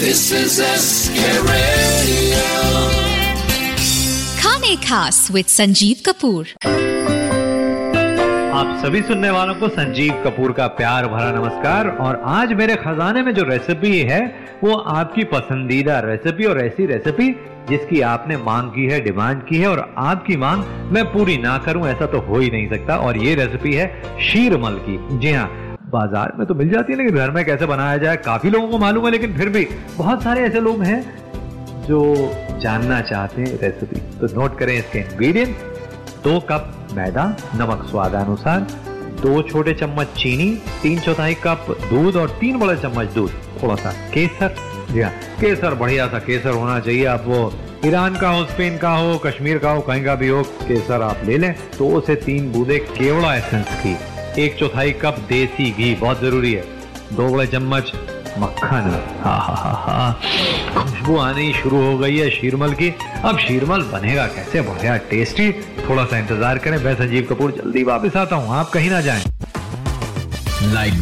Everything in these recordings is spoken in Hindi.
This is SK Radio. खाने खास विद संजीव कपूर। आप सभी सुनने वालों को संजीव कपूर का प्यार भरा नमस्कार और आज मेरे खजाने में जो रेसिपी है वो आपकी पसंदीदा रेसिपी और ऐसी रेसिपी जिसकी आपने मांग की है डिमांड की है और आपकी मांग मैं पूरी ना करूँ ऐसा तो हो ही नहीं सकता। और ये रेसिपी है शीरमल की। जी हाँ बाज़ार में तो मिल जाती है, लेकिन घर में कैसे बनाया जाए, काफ़ी लोगों को मालूम है, लेकिन फिर भी बहुत सारे ऐसे लोग हैं जो जानना चाहते हैं रेसिपी। तो नोट करें इसके इंग्रेडिएंट दो कप मैदा, नमक स्वादानुसार, दो छोटे चम्मच चीनी, तीन चौथाई कप दूध और तीन बड़े चम्मच दूध। थोड़ा सा केसर। जी हाँ केसर बढ़िया सा केसर होना चाहिए। आप वो ईरान का हो, स्पेन का हो, कश्मीर का हो, कहीं का भी हो, केसर आप ले लें, दो से तीन बूंदे केवड़ा एसेंस की। एक चौथाई कप देसी घी, बहुत ज़रूरी है। दो बड़े चम्मच मक्खन। हा हा हा हा। खुशबू आनी शुरू हो गई है शीरमल की। अब शीरमल बनेगा कैसे? बढ़िया, टेस्टी। थोड़ा सा इंतज़ार करें। मैं संजीव कपूर जल्दी वापस आता हूँ। आप कहीं ना जाएँ।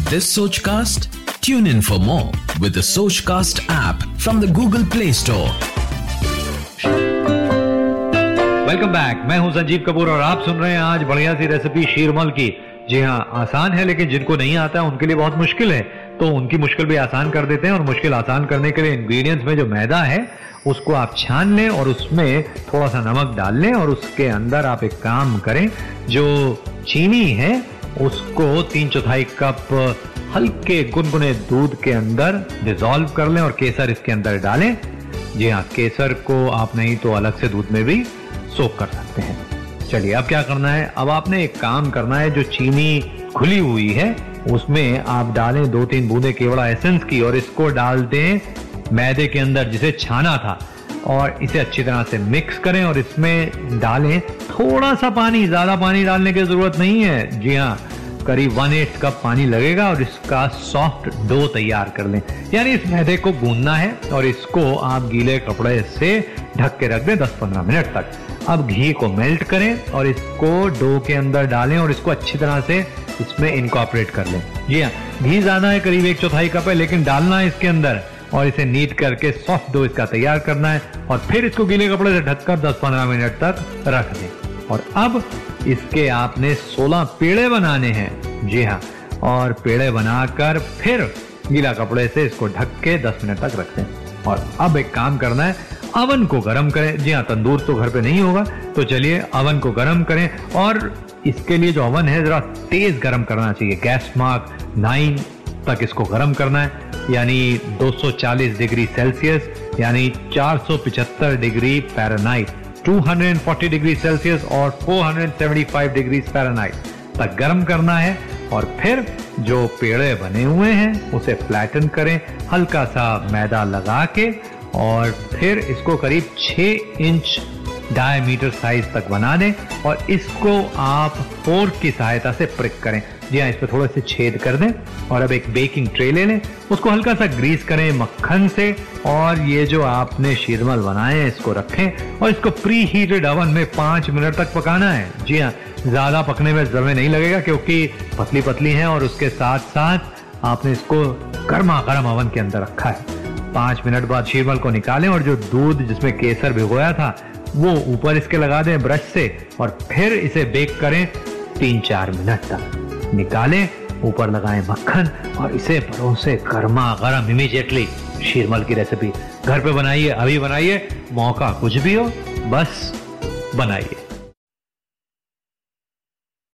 This Sochcast tune in for more with Sochcast app from the Google Play Store. Welcome back. मैं हूँ संजीव कपूर और आप सुन रहे हैं आज बढ़िया सी रेसिपी शीरमल की। जी हाँ आसान है, लेकिन जिनको नहीं आता, उनके लिए बहुत मुश्किल है। तो उनकी मुश्किल भी आसान कर देते हैं और मुश्किल आसान करने के लिए इंग्रेडिएंट्स में जो मैदा है, उसको आप छान लें और उसमें थोड़ा सा नमक डाल लें और उसके अंदर आप एक काम करें, जो चीनी है, उसको तीन चौथाई कप हल्के गुनगुने दूध के अंदर डिजोल्व कर लें और केसर इसके अंदर डालें। जी हाँ केसर को आप नहीं तो अलग से दूध में भी सोख कर सकते हैं। चलिए, अब क्या करना है? अब आपने एक काम करना है, जो चीनी खुली हुई है, उसमें आप डालें दो तीन बूंदे, केवड़ा एसेंस की, और इसको डाल दें मैदे के अंदर, जिसे छाना था। और इसे अच्छी तरह से मिक्स करें, और इसमें डालें थोड़ा सा पानी। ज़्यादा पानी डालने की ज़रूरत नहीं है। जी हाँ करीब वन एट कप पानी लगेगा और इसका सॉफ्ट डो तैयार कर लें। यानी इस मैदे को गूंदना है और इसको आप गीले कपड़े से ढक के रख दें 10-15 मिनट तक। अब घी को मेल्ट करें और इसको डो के अंदर डालें और इसको अच्छी तरह से इसमें इनकॉपरेट कर लें। जी हाँ घी ज़्यादा है, करीब एक चौथाई कप है, लेकिन डालना है इसके अंदर और इसे नीट करके सॉफ्ट डो इसका तैयार करना है और फिर इसको गीले कपड़े से ढककर 10-15 मिनट तक रख दें। और अब इसके आपने 16 पेड़े बनाने हैं। जी हाँ और पेड़े बनाकर फिर गीला कपड़े से इसको ढक के 10 मिनट तक रख दें और अब एक काम करना है, अवन को गर्म करें। जी हाँ तंदूर तो घर पे नहीं होगा तो चलिए अवन को गर्म करें। और इसके लिए जो अवन है, जरा तेज गर्म करना चाहिए। गैस मार्क नाइन तक इसको गर्म करना है, यानी 240 डिग्री सेल्सियस, यानी 475 डिग्री फ़ारेनहाइट। 240 डिग्री सेल्सियस और 475 डिग्री फ़ारेनहाइट तक गर्म करना है और फिर जो पेड़े बने हुए हैं, उसे फ्लैटन करें, हल्का सा मैदा लगा के और फिर इसको करीब 6 इंच डायमीटर साइज़ तक बना दें और इसको आप फोर्क की सहायता से प्रिक करें। जी हाँ इस पर थोड़े से छेद कर दें और अब एक बेकिंग ट्रे ले लें। उसको हल्का सा ग्रीस करें मक्खन से और ये जो आपने शीरमल बनाए हैं, इसको रखें और इसको प्री हीटेड अवन में पाँच मिनट तक पकाना है। जी हाँ ज़्यादा पकने में समय नहीं लगेगा क्योंकि पतली पतली है और उसके साथ साथ आपने इसको गर्मा गर्म अवन के अंदर रखा है। पाँच मिनट बाद शीरमल को निकालें और जो दूध जिसमें केसर भिगोया था वो ऊपर इसके लगा दें ब्रश से और फिर इसे बेक करें तीन चार मिनट तक। निकालें, ऊपर लगाएँ मक्खन और इसे परोसे गर्मा गर्म इमीजिएटली शीरमल की रेसिपी घर पे बनाइए, अभी बनाइए, मौका कुछ भी हो, बस बनाइए।